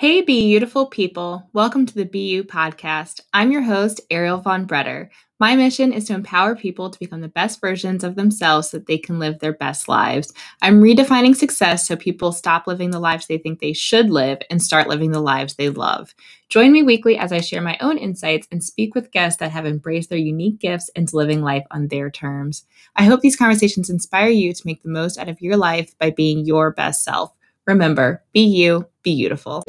Hey, beautiful people. Welcome to the BU podcast. I'm your host, Ariel Von Bretter. My mission is to empower people to become the best versions of themselves so that they can live their best lives. I'm redefining success so people stop living the lives they think they should live and start living the lives they love. Join me weekly as I share my own insights and speak with guests that have embraced their unique gifts into living life on their terms. I hope these conversations inspire you to make the most out of your life by being your best self. Remember, be you, be beautiful.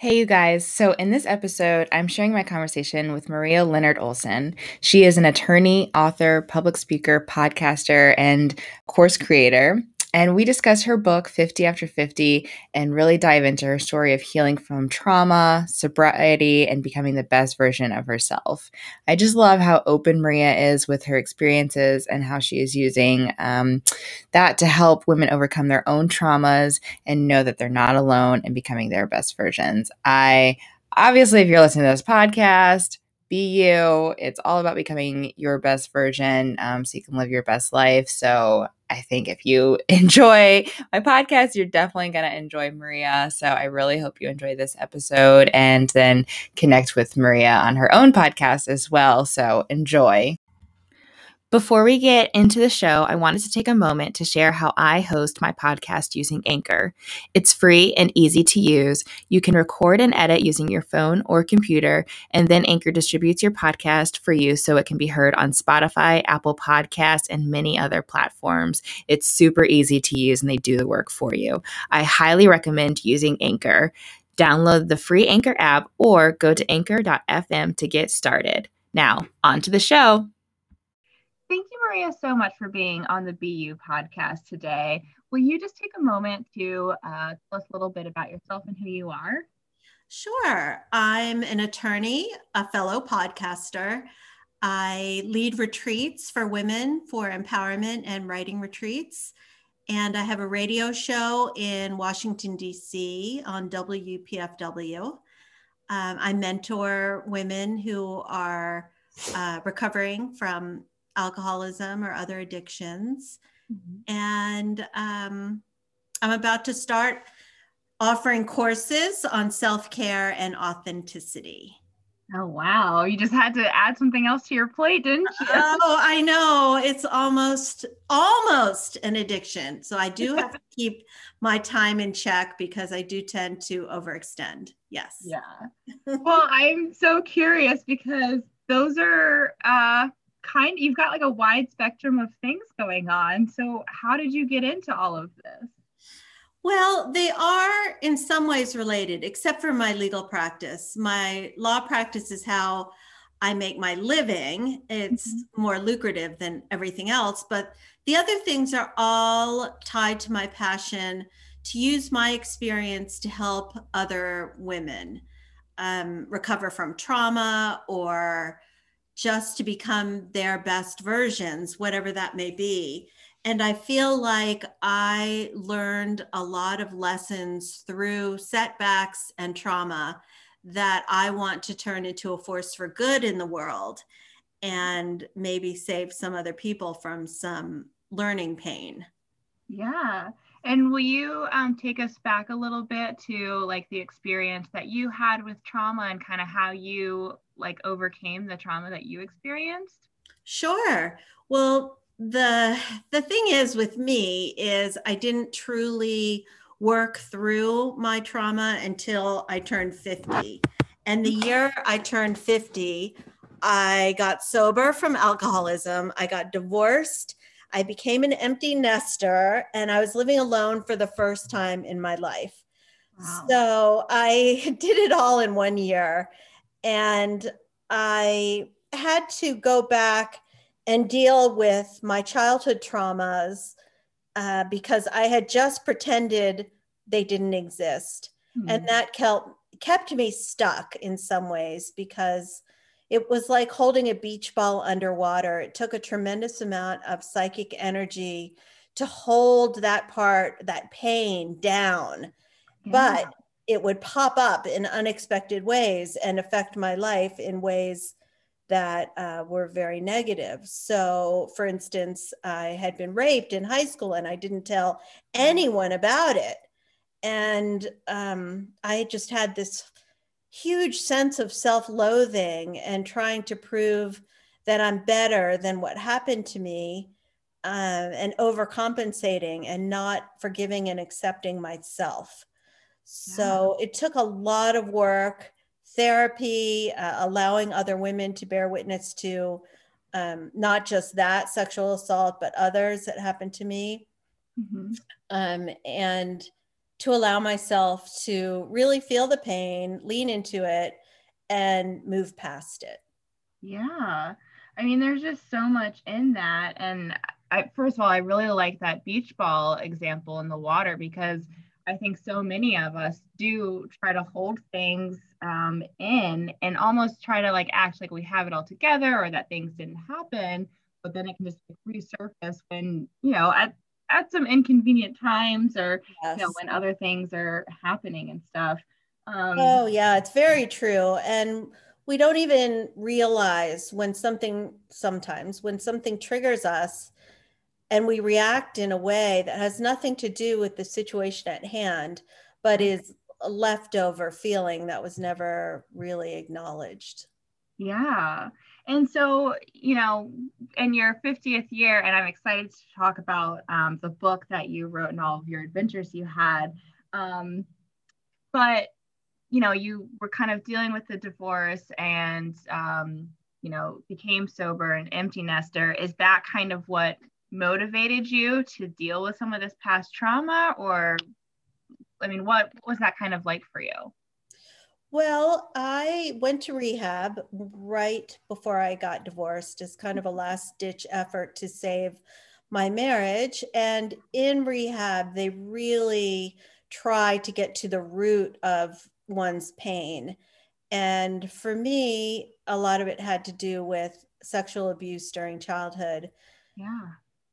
Hey, you guys. So, in this episode, I'm sharing my conversation with Maria Leonard Olsen. She is an attorney, author, public speaker, podcaster, and course creator. And we discuss her book, 50 After 50, and really dive into her story of healing from trauma, sobriety, and becoming the best version of herself. I just love how open Maria is with her experiences and how she is using um, that to help women overcome their own traumas and know that they're not alone in becoming their best versions. I obviously, if you're listening to this podcast, be you. It's all about becoming your best version um, so you can live your best life. So I think if you enjoy my podcast, you're definitely going to enjoy Maria. So I really hope you enjoy this episode and then connect with Maria on her own podcast as well. So enjoy. Before we get into the show, I wanted to take a moment to share how I host my podcast using Anchor. It's free and easy to use. You can record and edit using your phone or computer, and then Anchor distributes your podcast for you so it can be heard on Spotify, Apple Podcasts, and many other platforms. It's super easy to use and they do the work for you. I highly recommend using Anchor. Download the free Anchor app or go to anchor.fm to get started. Now, on to the show. Thank you, Maria, so much for being on the BU podcast today. Will you just take a moment to uh, tell us a little bit about yourself and who you are? Sure. I'm an attorney, a fellow podcaster. I lead retreats for women for empowerment and writing retreats. And I have a radio show in Washington, D.C. on WPFW. Um, I mentor women who are uh, recovering from alcoholism or other addictions. Mm-hmm. And um, I'm about to start offering courses on self care and authenticity. Oh, wow. You just had to add something else to your plate, didn't you? Oh, I know. It's almost, almost an addiction. So I do have to keep my time in check because I do tend to overextend. Yes. Yeah. well, I'm so curious because those are uh, kind you've got like a wide spectrum of things going on. So how did you get into all of this? Well, they are in some ways related, except for my legal practice. My law practice is how I make my living. It's mm-hmm. more lucrative than everything else. But the other things are all tied to my passion to use my experience to help other women um, recover from trauma or just to become their best versions, whatever that may be. And I feel like I learned a lot of lessons through setbacks and trauma that I want to turn into a force for good in the world and maybe save some other people from some learning pain. Yeah. And will you um, take us back a little bit to like the experience that you had with trauma and kind of how you like overcame the trauma that you experienced? Sure. Well, the the thing is with me is I didn't truly work through my trauma until I turned 50. And the year I turned 50, I got sober from alcoholism. I got divorced. I became an empty nester and I was living alone for the first time in my life. Wow. So I did it all in one year. And I had to go back and deal with my childhood traumas uh, because I had just pretended they didn't exist. Mm-hmm. And that kept, kept me stuck in some ways because it was like holding a beach ball underwater. It took a tremendous amount of psychic energy to hold that part, that pain down. Yeah. But it would pop up in unexpected ways and affect my life in ways that uh, were very negative. So, for instance, I had been raped in high school and I didn't tell anyone about it. and um, I just had this huge sense of self loathing and trying to prove that I'm better than what happened to me uh, and overcompensating and not forgiving and accepting myself. So yeah. it took a lot of work, therapy, uh, allowing other women to bear witness to um, not just that sexual assault, but others that happened to me. Mm-hmm. Um, and to allow myself to really feel the pain, lean into it, and move past it. Yeah. I mean, there's just so much in that. And I, first of all, I really like that beach ball example in the water because I think so many of us do try to hold things um, in and almost try to like act like we have it all together or that things didn't happen. But then it can just resurface when, you know, at at some inconvenient times or yes. you know when other things are happening and stuff um, oh yeah it's very true and we don't even realize when something sometimes when something triggers us and we react in a way that has nothing to do with the situation at hand but is a leftover feeling that was never really acknowledged yeah and so, you know, in your 50th year, and I'm excited to talk about um, the book that you wrote and all of your adventures you had. Um, but, you know, you were kind of dealing with the divorce and, um, you know, became sober and empty nester. Is that kind of what motivated you to deal with some of this past trauma? Or, I mean, what was that kind of like for you? Well, I went to rehab right before I got divorced as kind of a last ditch effort to save my marriage. And in rehab, they really try to get to the root of one's pain. And for me, a lot of it had to do with sexual abuse during childhood. Yeah.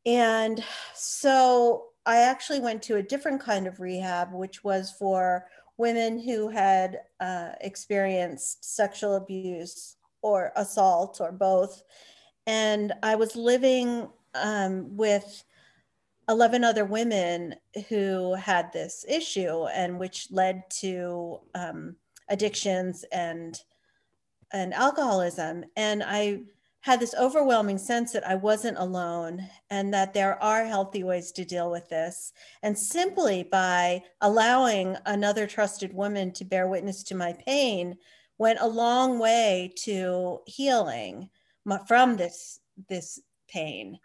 And so I actually went to a different kind of rehab, which was for women who had uh, experienced sexual abuse or assault or both. And I was living um, with 11 other women who had this issue and which led to um, addictions and and alcoholism and i had this overwhelming sense that I wasn't alone and that there are healthy ways to deal with this. And simply by allowing another trusted woman to bear witness to my pain went a long way to healing from this, this pain.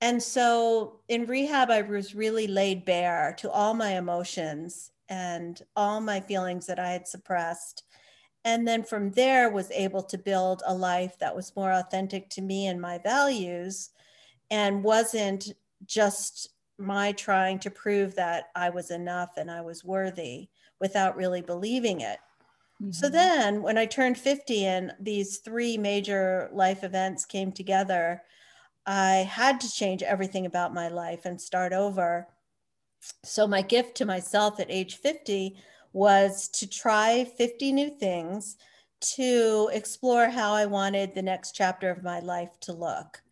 And so in rehab, I was really laid bare to all my emotions and all my feelings that I had suppressed and then from there was able to build a life that was more authentic to me and my values and wasn't just my trying to prove that I was enough and I was worthy without really believing it. Mm-hmm. So then when I turned 50 and these three major life events came together, I had to change everything about my life and start over. So my gift to myself at age 50 was to try 50 new things to explore how I wanted the next chapter of my life to look.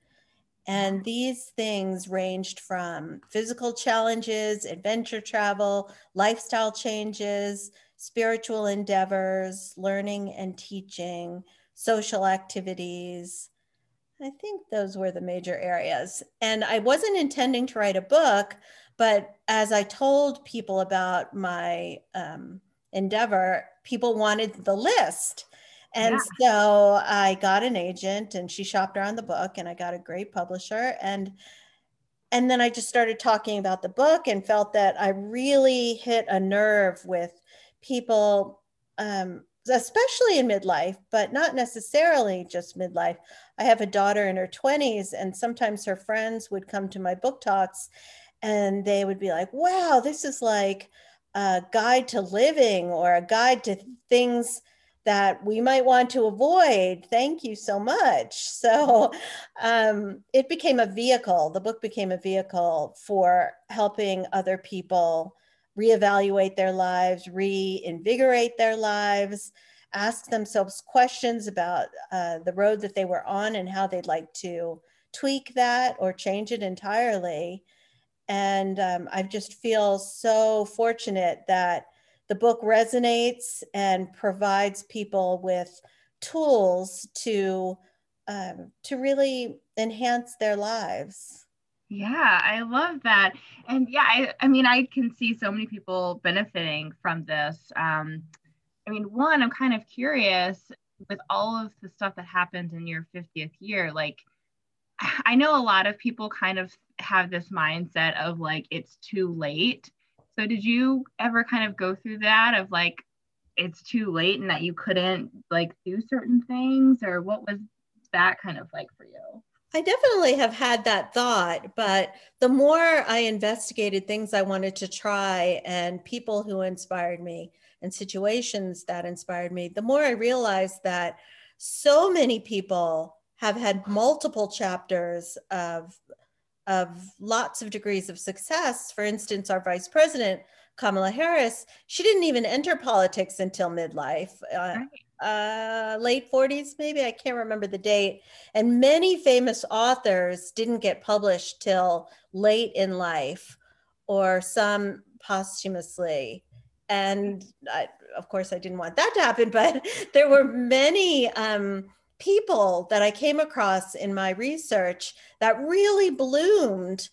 And these things ranged from physical challenges, adventure travel, lifestyle changes, spiritual endeavors, learning and teaching, social activities. I think those were the major areas. And I wasn't intending to write a book, but as I told people about my um, endeavor, people wanted the list. And yeah. so I got an agent and she shopped around the book and I got a great publisher and and then I just started talking about the book and felt that I really hit a nerve with people um, especially in midlife, but not necessarily just midlife. I have a daughter in her 20s, and sometimes her friends would come to my book talks and they would be like, wow, this is like a guide to living or a guide to things that we might want to avoid. Thank you so much. So um, it became a vehicle, the book became a vehicle for helping other people reevaluate their lives, reinvigorate their lives, ask themselves questions about uh, the road that they were on and how they'd like to tweak that or change it entirely And um, I just feel so fortunate that the book resonates and provides people with tools to um, to really enhance their lives. Yeah, I love that. And yeah, I, I mean, I can see so many people benefiting from this. Um, I mean, one, I'm kind of curious with all of the stuff that happened in your 50th year, like, I know a lot of people kind of have this mindset of like, it's too late. So, did you ever kind of go through that of like, it's too late and that you couldn't like do certain things, or what was that kind of like for you? I definitely have had that thought, but the more I investigated things I wanted to try and people who inspired me and situations that inspired me, the more I realized that so many people have had multiple chapters of of lots of degrees of success. For instance, our vice president, Kamala Harris, she didn't even enter politics until midlife. Uh, right uh, late 40s, maybe. I can't remember the date. And many famous authors didn't get published till late in life, or some posthumously. And I, of course, I didn't want that to happen, but there were many um, people that I came across in my research that really bloomed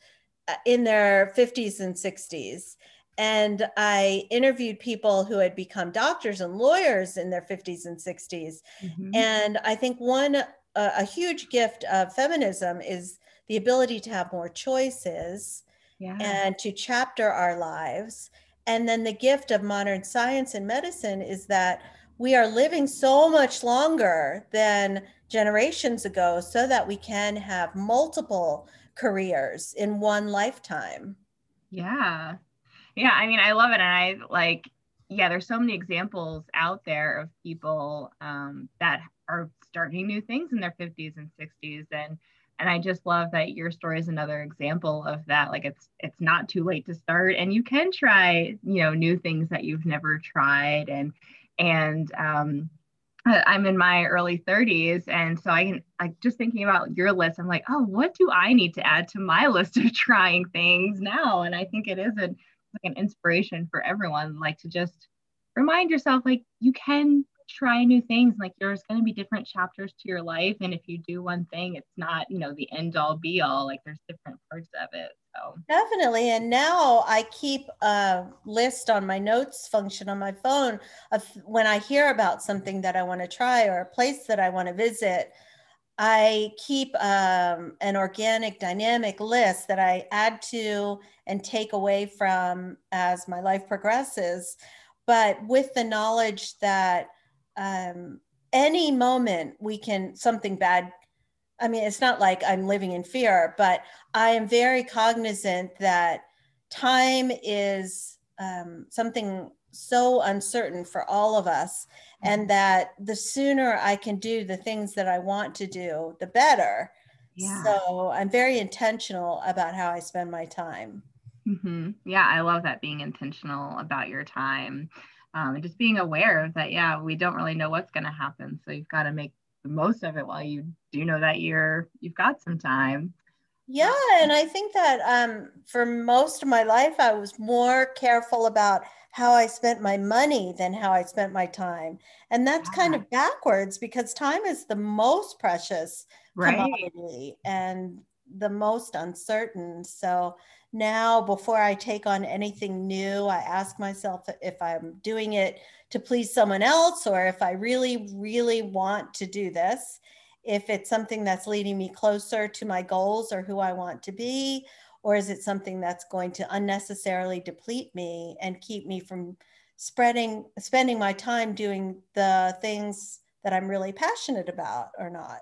uh, in their 50s and 60s and I interviewed people who had become doctors and lawyers in their 50s and 60s. Mm-hmm. And I think one, uh, a huge gift of feminism is the ability to have more choices yeah. and to chapter our lives. And then the gift of modern science and medicine is that we are living so much longer than generations ago so that we can have multiple careers in one lifetime. Yeah, yeah i mean i love it and i like yeah there's so many examples out there of people um, that are starting new things in their 50s and 60s and and i just love that your story is another example of that like it's it's not too late to start and you can try you know new things that you've never tried and and um I'm in my early 30s. And so I can like just thinking about your list, I'm like, oh, what do I need to add to my list of trying things now? And I think it is a like an inspiration for everyone like to just remind yourself like you can try new things like there's going to be different chapters to your life and if you do one thing it's not you know the end all be all like there's different parts of it so. Definitely and now i keep a list on my notes function on my phone of when i hear about something that i want to try or a place that i want to visit I keep um, an organic dynamic list that I add to and take away from as my life progresses, but with the knowledge that um, any moment we can, something bad. I mean, it's not like I'm living in fear, but I am very cognizant that time is um, something so uncertain for all of us and mm-hmm. that the sooner i can do the things that i want to do the better yeah. so i'm very intentional about how i spend my time mm-hmm. yeah i love that being intentional about your time um, and just being aware of that yeah we don't really know what's going to happen so you've got to make the most of it while you do know that you're you've got some time yeah and i think that um, for most of my life i was more careful about how I spent my money than how I spent my time. And that's kind of backwards because time is the most precious right. commodity and the most uncertain. So now, before I take on anything new, I ask myself if I'm doing it to please someone else or if I really, really want to do this. If it's something that's leading me closer to my goals or who I want to be, or is it something that's going to unnecessarily deplete me and keep me from spreading spending my time doing the things that i'm really passionate about or not?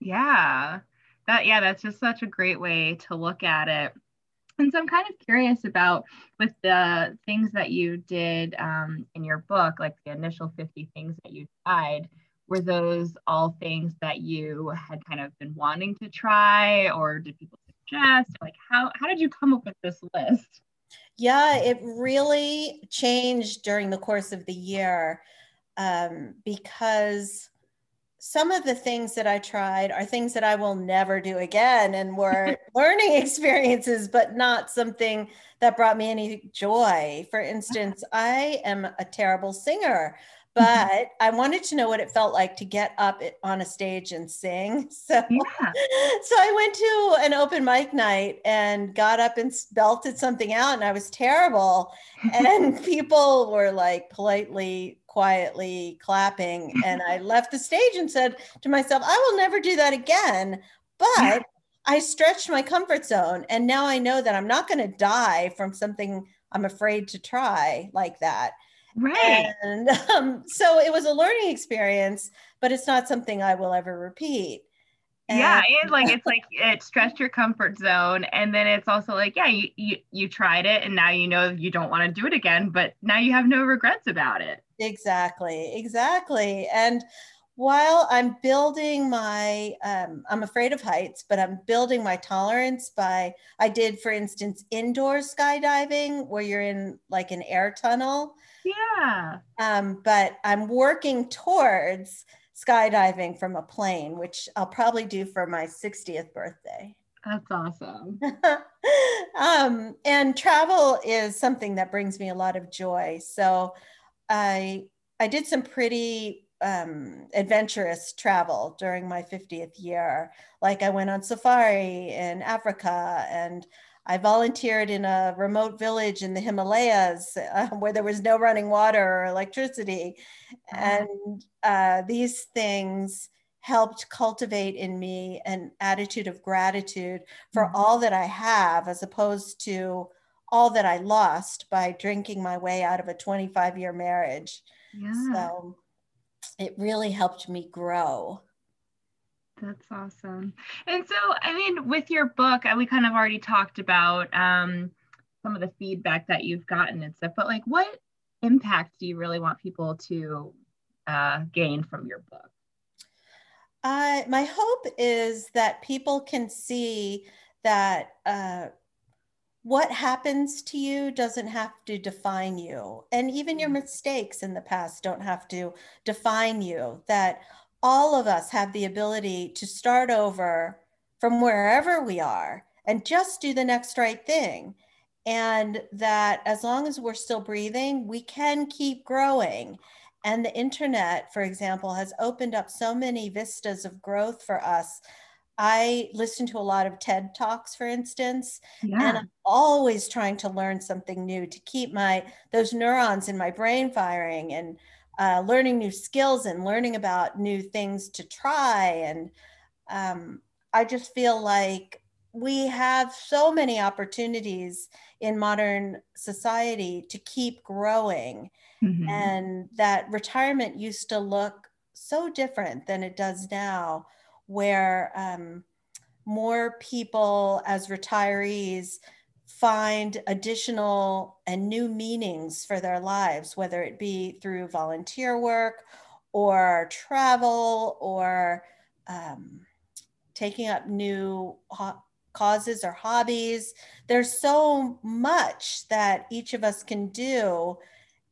Yeah. That yeah that's just such a great way to look at it. And so i'm kind of curious about with the things that you did um, in your book like the initial 50 things that you tried were those all things that you had kind of been wanting to try or did people suggest? Like how how did you come up with this list? Yeah, it really changed during the course of the year um, because some of the things that I tried are things that I will never do again and were learning experiences, but not something that brought me any joy. For instance, I am a terrible singer. But I wanted to know what it felt like to get up on a stage and sing. So, yeah. so I went to an open mic night and got up and belted something out, and I was terrible. and people were like politely quietly clapping and I left the stage and said to myself, I will never do that again. But I stretched my comfort zone and now I know that I'm not going to die from something I'm afraid to try like that. Right. And um, so it was a learning experience, but it's not something I will ever repeat. And yeah, and like it's like it stretched your comfort zone, and then it's also like, yeah, you you you tried it, and now you know you don't want to do it again, but now you have no regrets about it. Exactly, exactly. And while I'm building my, um, I'm afraid of heights, but I'm building my tolerance by, I did, for instance, indoor skydiving where you're in like an air tunnel. Yeah. Um, but I'm working towards skydiving from a plane, which I'll probably do for my 60th birthday. That's awesome. um, and travel is something that brings me a lot of joy. So I I did some pretty um, adventurous travel during my 50th year. Like I went on safari in Africa and I volunteered in a remote village in the Himalayas uh, where there was no running water or electricity. And uh, these things helped cultivate in me an attitude of gratitude for mm-hmm. all that I have, as opposed to all that I lost by drinking my way out of a 25 year marriage. Yeah. So it really helped me grow. That's awesome. And so, I mean, with your book, uh, we kind of already talked about um, some of the feedback that you've gotten and stuff, but like, what impact do you really want people to uh, gain from your book? Uh, my hope is that people can see that uh, what happens to you doesn't have to define you. And even your mm. mistakes in the past don't have to define you. That all of us have the ability to start over from wherever we are and just do the next right thing. And that as long as we're still breathing, we can keep growing. And the internet, for example, has opened up so many vistas of growth for us I listen to a lot of TED Talks, for instance, yeah. and I'm always trying to learn something new to keep my those neurons in my brain firing and uh, learning new skills and learning about new things to try. And um, I just feel like we have so many opportunities in modern society to keep growing, mm-hmm. and that retirement used to look so different than it does now where um, more people as retirees find additional and new meanings for their lives, whether it be through volunteer work or travel or um, taking up new ho- causes or hobbies. There's so much that each of us can do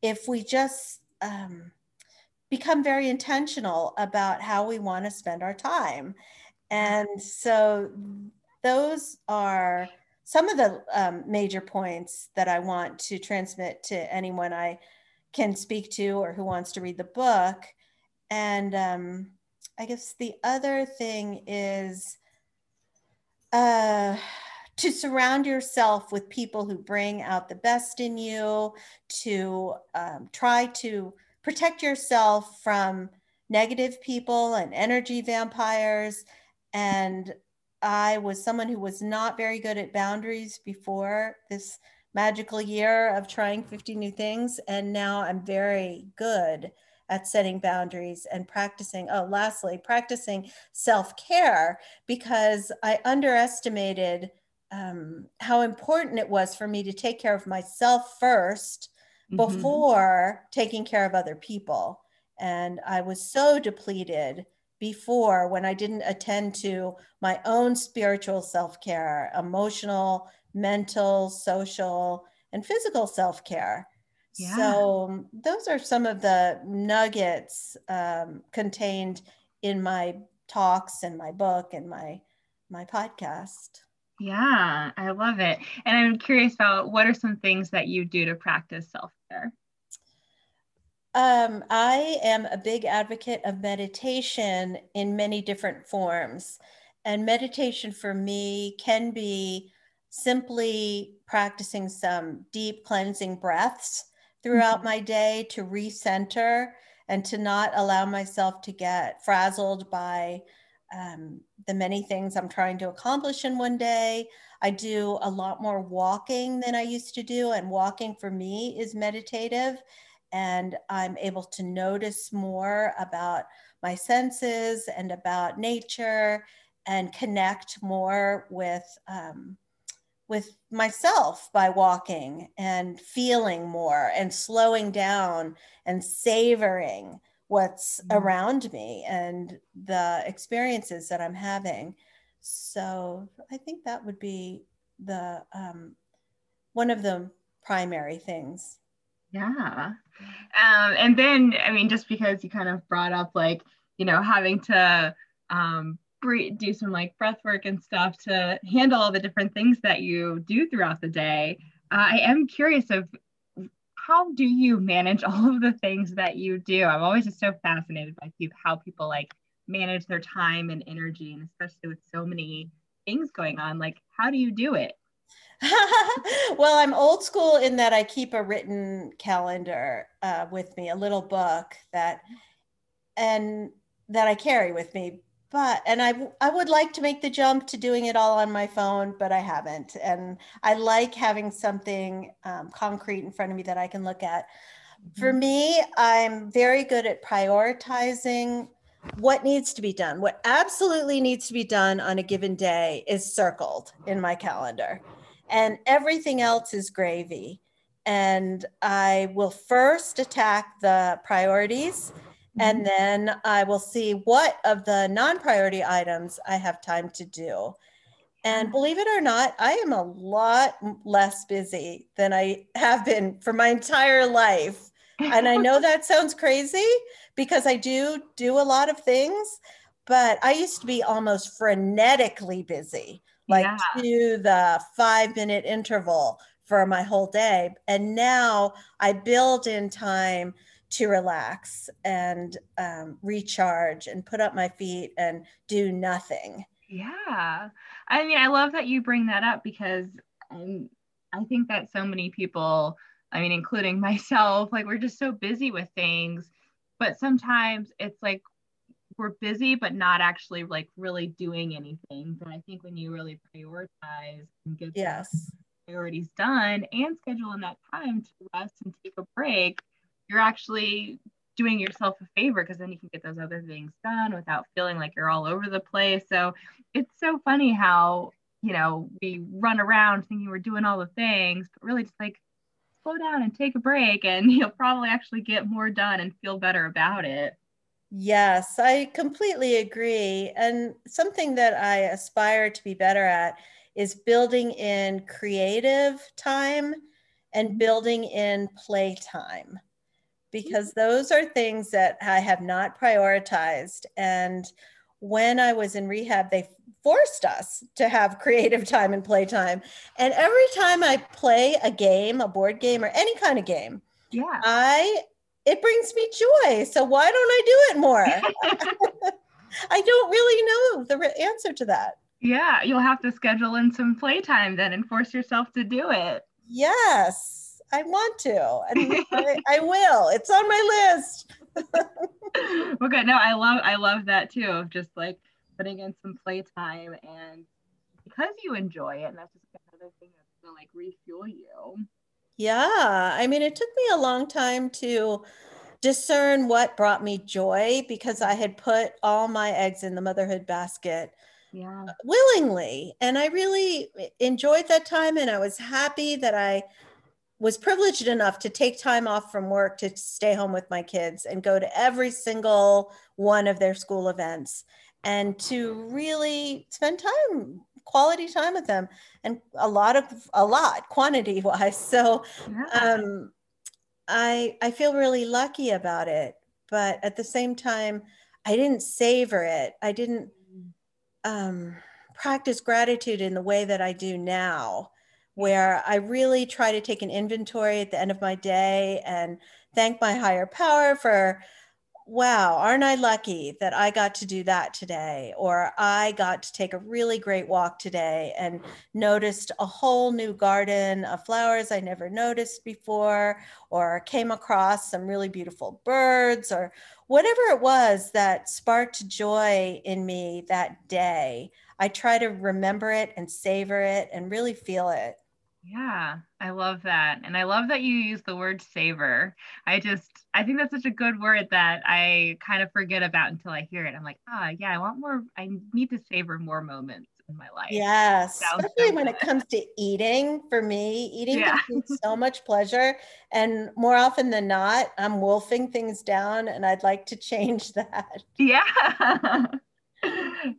if we just um, become very intentional about how we want to spend our time. And so those are some of the um, major points that I want to transmit to anyone I can speak to or who wants to read the book. And um, I guess the other thing is uh, to surround yourself with people who bring out the best in you, to um, try to protect yourself from negative people and energy vampires. And I was someone who was not very good at boundaries before this magical year of trying 50 new things. And now I'm very good at setting boundaries and practicing. Oh, lastly, practicing self care because I underestimated um, how important it was for me to take care of myself first mm-hmm. before taking care of other people. And I was so depleted before when I didn't attend to my own spiritual self care, emotional, mental, social, and physical self care. Yeah. So, those are some of the nuggets um, contained in my talks and my book and my my podcast. Yeah, I love it. And I'm curious about what are some things that you do to practice self care? Um, I am a big advocate of meditation in many different forms. And meditation for me can be simply practicing some deep cleansing breaths throughout mm-hmm. my day to recenter and to not allow myself to get frazzled by um, the many things I'm trying to accomplish in one day. I do a lot more walking than I used to do, and walking for me is meditative. And I'm able to notice more about my senses and about nature and connect more with um, with myself by walking and feeling more and slowing down and savoring what's mm-hmm. around me and the experiences that I'm having. So I think that would be the um, one of the primary things. Yeah. Um, and then, I mean, just because you kind of brought up like, you know, having to um, breathe, do some like breath work and stuff to handle all the different things that you do throughout the day. Uh, I am curious of how do you manage all of the things that you do? I'm always just so fascinated by how people like manage their time and energy, and especially with so many things going on. Like, how do you do it? well, I'm old school in that I keep a written calendar uh, with me, a little book that, and that I carry with me but and I I would like to make the jump to doing it all on my phone, but I haven't. And I like having something um, concrete in front of me that I can look at. Mm-hmm. For me, I'm very good at prioritizing what needs to be done. What absolutely needs to be done on a given day is circled in my calendar, and everything else is gravy. And I will first attack the priorities and mm-hmm. then I will see what of the non priority items I have time to do. And mm-hmm. believe it or not, I am a lot less busy than I have been for my entire life. And I know that sounds crazy because I do do a lot of things, but I used to be almost frenetically busy, like yeah. to the five minute interval for my whole day. And now I build in time to relax and um, recharge and put up my feet and do nothing. Yeah. I mean, I love that you bring that up because um, I think that so many people, I mean, including myself, like we're just so busy with things. But sometimes it's like we're busy, but not actually like really doing anything. But I think when you really prioritize and get yes. priorities done and schedule in that time to rest and take a break, you're actually doing yourself a favor because then you can get those other things done without feeling like you're all over the place. So it's so funny how, you know, we run around thinking we're doing all the things, but really just like slow down and take a break and you'll probably actually get more done and feel better about it. Yes, I completely agree. And something that I aspire to be better at is building in creative time and mm-hmm. building in play time because mm-hmm. those are things that I have not prioritized. And when I was in rehab, they forced us to have creative time and play time. And every time I play a game, a board game, or any kind of game, yeah, I it brings me joy. So why don't I do it more? I don't really know the answer to that. Yeah, you'll have to schedule in some playtime then and force yourself to do it. Yes. I want to, and I, I, will. It's on my list. okay, no, I love I love that too. Of just like putting in some playtime, and because you enjoy it, and that's just another thing that's gonna like refuel you. Yeah, I mean, it took me a long time to discern what brought me joy because I had put all my eggs in the motherhood basket yeah. Uh, willingly. And I really enjoyed that time and I was happy that I was privileged enough to take time off from work to stay home with my kids and go to every single one of their school events and to really spend time quality time with them and a lot of a lot quantity wise so um, i i feel really lucky about it but at the same time I didn't savor it. I didn't um, practice gratitude in the way that I do now, where I really try to take an inventory at the end of my day and thank my higher power for wow, aren't I lucky that I got to do that today? Or I got to take a really great walk today and noticed a whole new garden of flowers I never noticed before, or came across some really beautiful birds, or whatever it was that sparked joy in me that day. I try to remember it and savor it and really feel it. Yeah, I love that. And I love that you use the word savor. I just, I think that's such a good word that I kind of forget about until I hear it. I'm like, ah, oh, yeah, I want more, I need to savor more moments in my life. Yes, especially so when it comes to eating. For me, eating yeah. gives me so much pleasure. And more often than not, I'm wolfing things down and I'd like to change that. Yeah.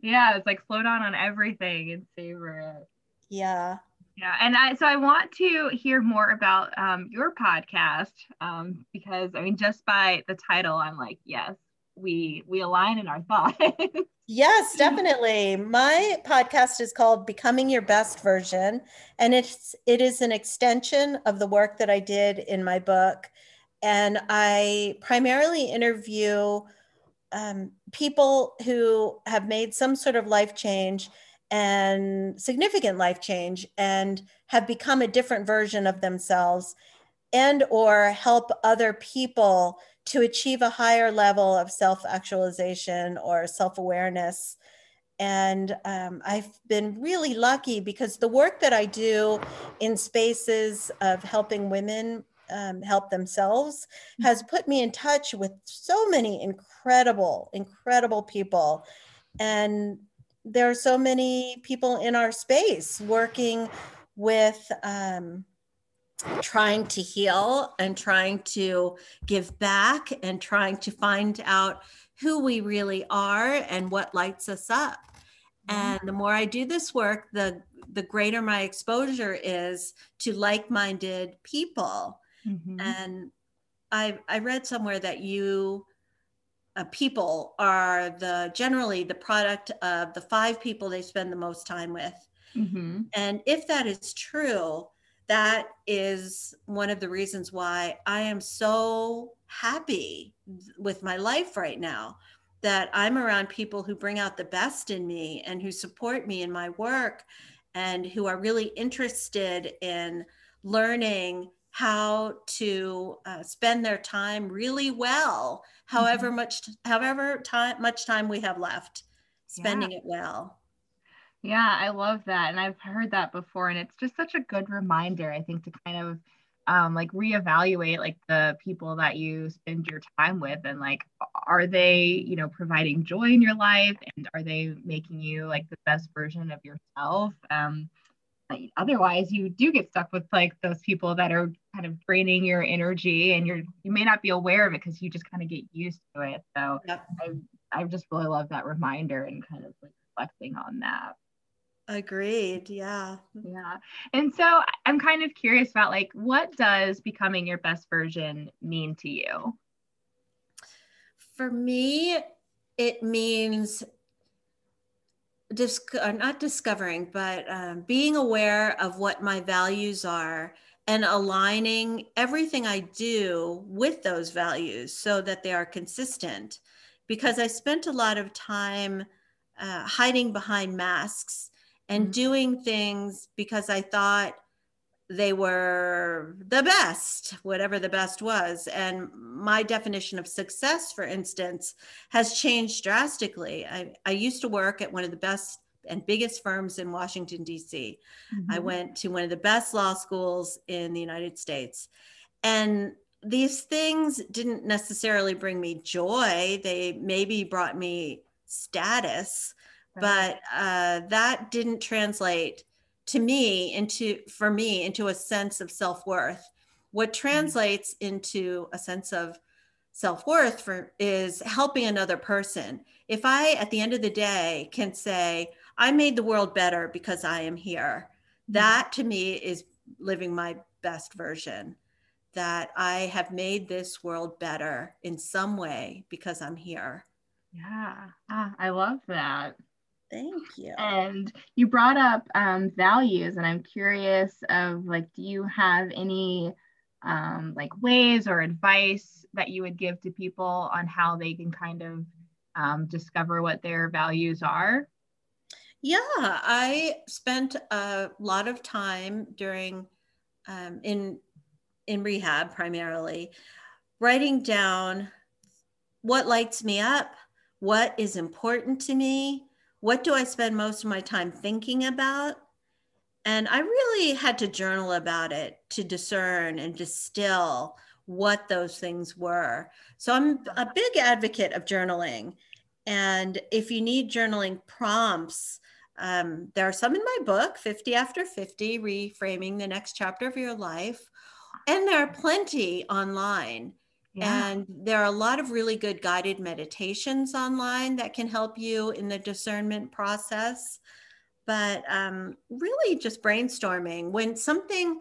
yeah, it's like slow down on everything and savor it. Yeah. Yeah, and I so I want to hear more about um, your podcast um, because I mean, just by the title, I'm like, yes, we we align in our thoughts. yes, definitely. My podcast is called Becoming Your Best Version, and it's it is an extension of the work that I did in my book, and I primarily interview um, people who have made some sort of life change and significant life change and have become a different version of themselves and or help other people to achieve a higher level of self-actualization or self-awareness. And um, i've been really lucky because the work that i do in spaces of helping women um, help themselves has put me in touch with so many incredible incredible people. And there are so many people in our space working with um, trying to heal and trying to give back and trying to find out who we really are and what lights us up. And the more I do this work, the the greater my exposure is to like-minded people. Mm-hmm. And I I read somewhere that you uh, people are the generally the product of the five people they spend the most time with. Mm-hmm. And if that is true, that is one of the reasons why I am so happy with my life right now that I'm around people who bring out the best in me and who support me in my work and who are really interested in learning how to uh, spend their time really well however mm-hmm. much however time much time we have left spending yeah. it well yeah i love that and i've heard that before and it's just such a good reminder i think to kind of um, like reevaluate like the people that you spend your time with and like are they you know providing joy in your life and are they making you like the best version of yourself um, otherwise you do get stuck with like those people that are kind of draining your energy and you're you may not be aware of it because you just kind of get used to it. So yep. I, I just really love that reminder and kind of like reflecting on that. Agreed yeah. Yeah. And so i'm kind of curious about like what does becoming your best version mean to you? For me it means dis- uh, not discovering, but um, being aware of what my values are and aligning everything I do with those values so that they are consistent. Because I spent a lot of time uh, hiding behind masks and mm-hmm. doing things because I thought they were the best, whatever the best was. And my definition of success, for instance, has changed drastically. I, I used to work at one of the best and biggest firms in Washington, D.C. Mm-hmm. I went to one of the best law schools in the United States. And these things didn't necessarily bring me joy, they maybe brought me status, right. but uh, that didn't translate to me into for me into a sense of self-worth what mm-hmm. translates into a sense of self-worth for is helping another person if i at the end of the day can say i made the world better because i am here mm-hmm. that to me is living my best version that i have made this world better in some way because i'm here Yeah, ah, I love that. Thank you. And you brought up um, values, and I'm curious of like, do you have any um, like ways or advice that you would give to people on how they can kind of um, discover what their values are? Yeah, I spent a lot of time during um, in in rehab primarily writing down what lights me up, what is important to me, what do I spend most of my time thinking about, and I really had to journal about it to discern and distill what those things were. So I'm a big advocate of journaling. And if you need journaling prompts, um, there are some in my book, 50 After 50 Reframing the Next Chapter of Your Life. And there are plenty online. Yeah. And there are a lot of really good guided meditations online that can help you in the discernment process but um, really just brainstorming. When something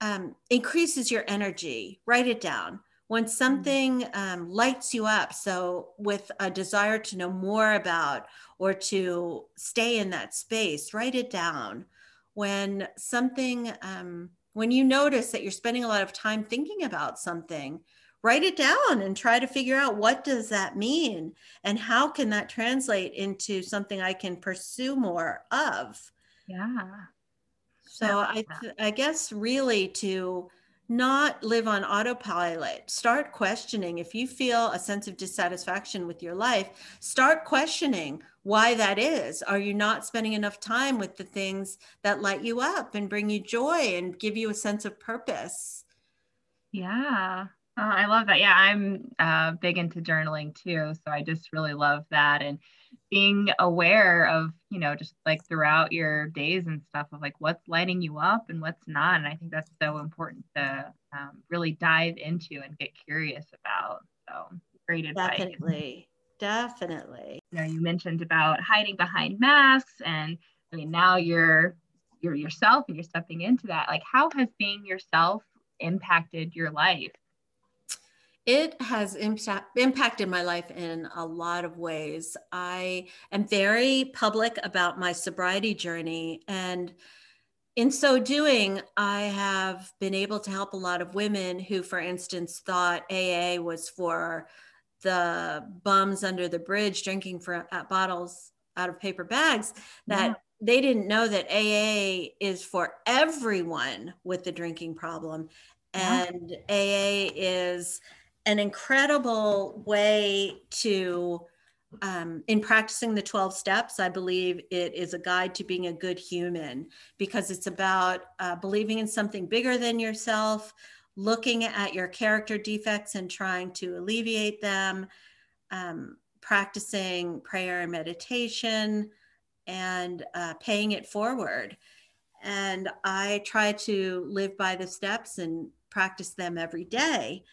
um, increases your energy, write it down. When mm-hmm. something um, lights you up, so with a desire to know more about or to stay in that space, write it down. When something, um, when you notice that you're spending a lot of time thinking about something, write it down and try to figure out what does that mean and how can that translate into something i can pursue more of. Yeah. So i i guess really to not live on autopilot start questioning. If you feel a sense of dissatisfaction with your life start questioning why that is. Are you not spending enough time with the things that light you up and bring you joy and give you a sense of purpose? Yeah Oh, I love that. Yeah, I'm uh, big into journaling too. So I just really love that. And being aware of, you know, just like throughout your days and stuff of like what's lighting you up and what's not. And I think that's so important to um, really dive into and get curious about. So great advice. Definitely. Definitely. You know, you mentioned about hiding behind masks and I mean, now you're you're yourself and you're stepping into that. Like how has being yourself impacted your life? It has impact, impacted my life in a lot of ways. I am very public about my sobriety journey. And in so doing, I have been able to help a lot of women who, for instance, thought AA was for the bums under the bridge drinking for uh, bottles out of paper bags, that yeah. they didn't know that AA is for everyone with the drinking problem. Yeah. And AA is an incredible way to um, in practicing the 12 steps i believe it is a guide to being a good human because it's about uh, believing in something bigger than yourself looking at your character defects and trying to alleviate them um, practicing prayer and meditation and uh, paying it forward. And i try to live by the steps and practice them every day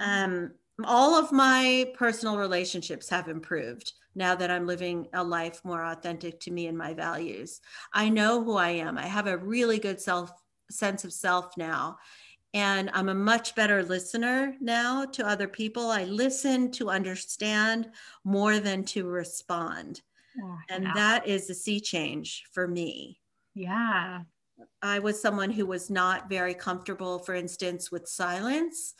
um, all of my personal relationships have improved now that I'm living a life more authentic to me and my values. I know who I am. I have a really good self sense of self now. And I'm a much better listener now to other people. I listen to understand more than to respond. Oh, and yeah. that is a sea change for me. Yeah. I was someone who was not very comfortable, for instance, with silence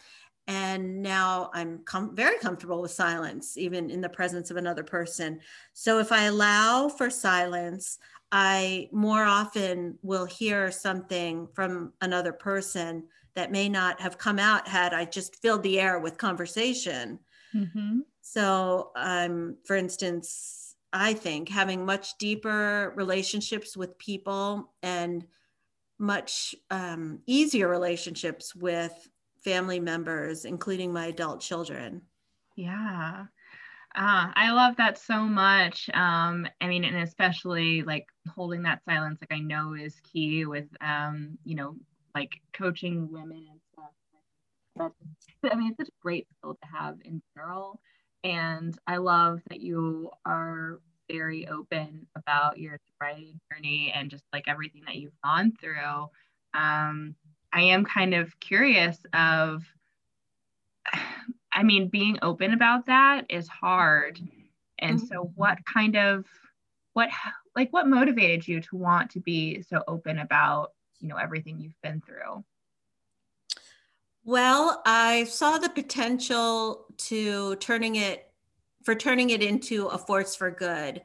and now i'm com- very comfortable with silence even in the presence of another person so if i allow for silence i more often will hear something from another person that may not have come out had i just filled the air with conversation mm-hmm. so um, for instance i think having much deeper relationships with people and much um, easier relationships with family members, including my adult children. Yeah. Uh, I love that so much. Um, I mean, and especially like holding that silence, like I know is key with, um, you know, like coaching women and stuff. But, I mean, it's such a great skill to have in general. And I love that you are very open about your sobriety journey and just like everything that you've gone through. Um, I am kind of curious of I mean being open about that is hard And mm-hmm. so, what kind of what like what motivated you to want to be so open about you know everything you've been through? Well, I saw the potential to turning it for turning it into a force for good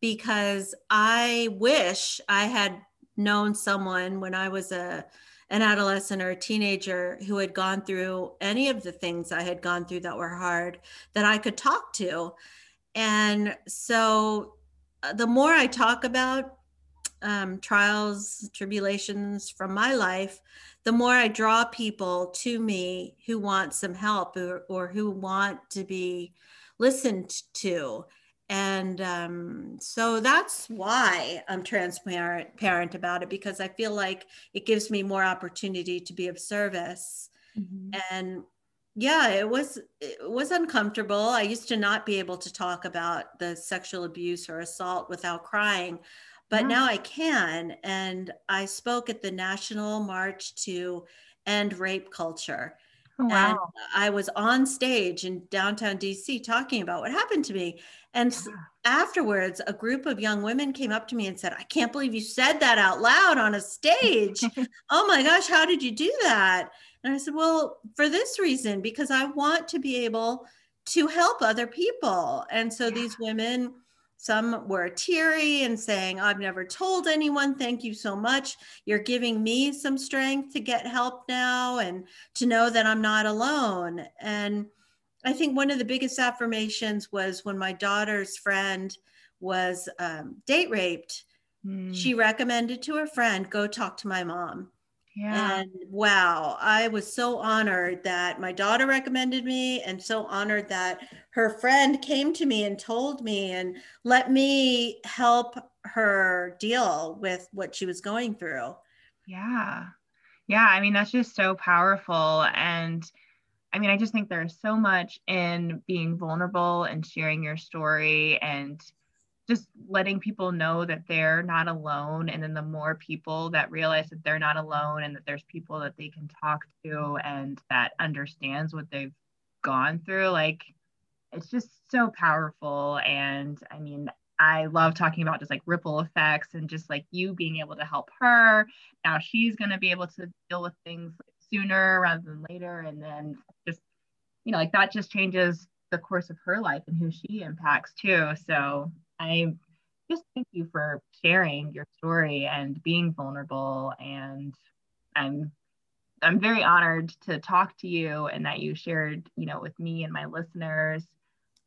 because I wish I had known someone when I was a an adolescent or a teenager who had gone through any of the things I had gone through that were hard that I could talk to. And so uh, the more I talk about um, trials, tribulations from my life, the more I draw people to me who want some help or, or who want to be listened to and um, so that's why i'm transparent parent about it because i feel like it gives me more opportunity to be of service. Mm-hmm. and yeah it was it was uncomfortable. I used to not be able to talk about the sexual abuse or assault without crying but now i can. And i spoke at the national march to end rape culture Oh, wow. And I was on stage in downtown DC talking about what happened to me. And yeah. afterwards, a group of young women came up to me and said, I can't believe you said that out loud on a stage. oh my gosh, how did you do that? And I said, Well, for this reason, because I want to be able to help other people. And so yeah. these women, some were teary and saying, I've never told anyone. Thank you so much. You're giving me some strength to get help now and to know that I'm not alone. And I think one of the biggest affirmations was when my daughter's friend was um, date raped. Mm. She recommended to her friend, go talk to my mom. Yeah. And wow, I was so honored that my daughter recommended me and so honored that her friend came to me and told me and let me help her deal with what she was going through. Yeah. Yeah. I mean, that's just so powerful. And I mean, I just think there's so much in being vulnerable and sharing your story and just letting people know that they're not alone and then the more people that realize that they're not alone and that there's people that they can talk to and that understands what they've gone through like it's just so powerful. And i mean i love talking about just like ripple effects and just like you being able to help her. Now she's going to be able to deal with things sooner rather than later and then just you know like that just changes the course of her life and who she impacts too. So I just thank you for sharing your story and being vulnerable. And I'm I'm very honored to talk to you and that you shared, you know, with me and my listeners.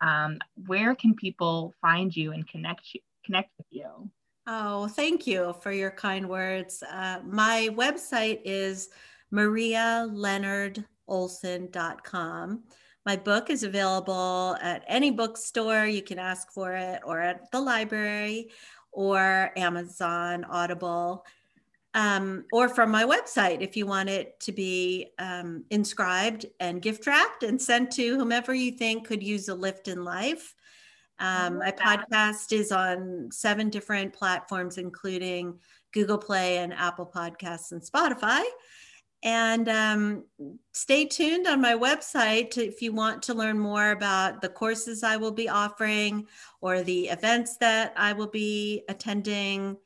Um, where can people find you and connect you, connect with you? Oh, thank you for your kind words. Uh, my website is marialeonardolson.com. My book is available at any bookstore. You can ask for it, or at the library, or Amazon, Audible, um, or from my website if you want it to be um, inscribed and gift wrapped and sent to whomever you think could use a lift in life. Um, my podcast is on seven different platforms, including Google Play and Apple Podcasts and Spotify. And um, stay tuned on my website if you want to learn more about the courses I will be offering or the events that I will be attending.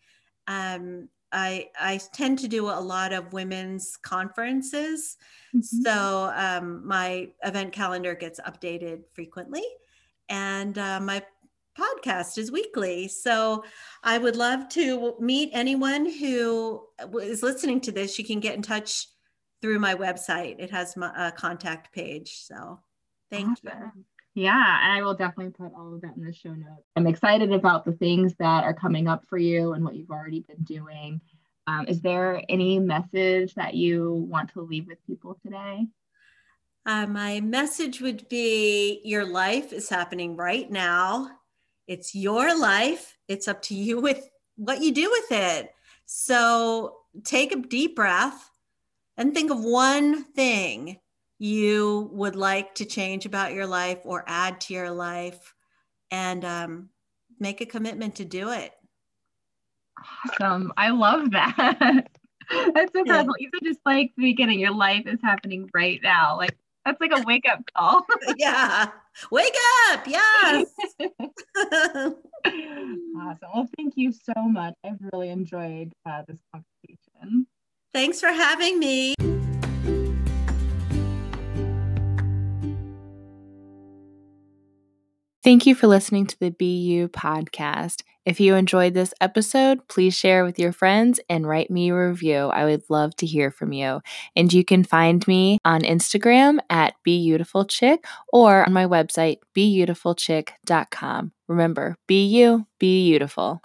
Um, I, I tend to do a lot of women's conferences. Mm-hmm. So um, my event calendar gets updated frequently. And uh, my podcast is weekly. So I would love to meet anyone who is listening to this. You can get in touch through my website. It has my a contact page. So thank awesome. you. Yeah, and I will definitely put all of that in the show notes. I'm excited about the things that are coming up for you and what you've already been doing. Um, is there any message that you want to leave with people today? Uh, my message would be your life is happening right now. It's your life. It's up to you with what you do with it. So take a deep breath and think of one thing you would like to change about your life or add to your life and um, make a commitment to do it. Awesome. I love that. That's so. Yeah. Even just like the beginning, your life is happening right now. Like That's like a wake up call. yeah. Wake up. Yes. awesome. Well, thank you so much. I've really enjoyed uh, this conversation. Thanks for having me. Thank you for listening to the BU podcast. If you enjoyed this episode, please share with your friends and write me a review. I would love to hear from you. And you can find me on Instagram at BeautifulChick or on my website, beautifulchick.com. Remember, be you, be beautiful.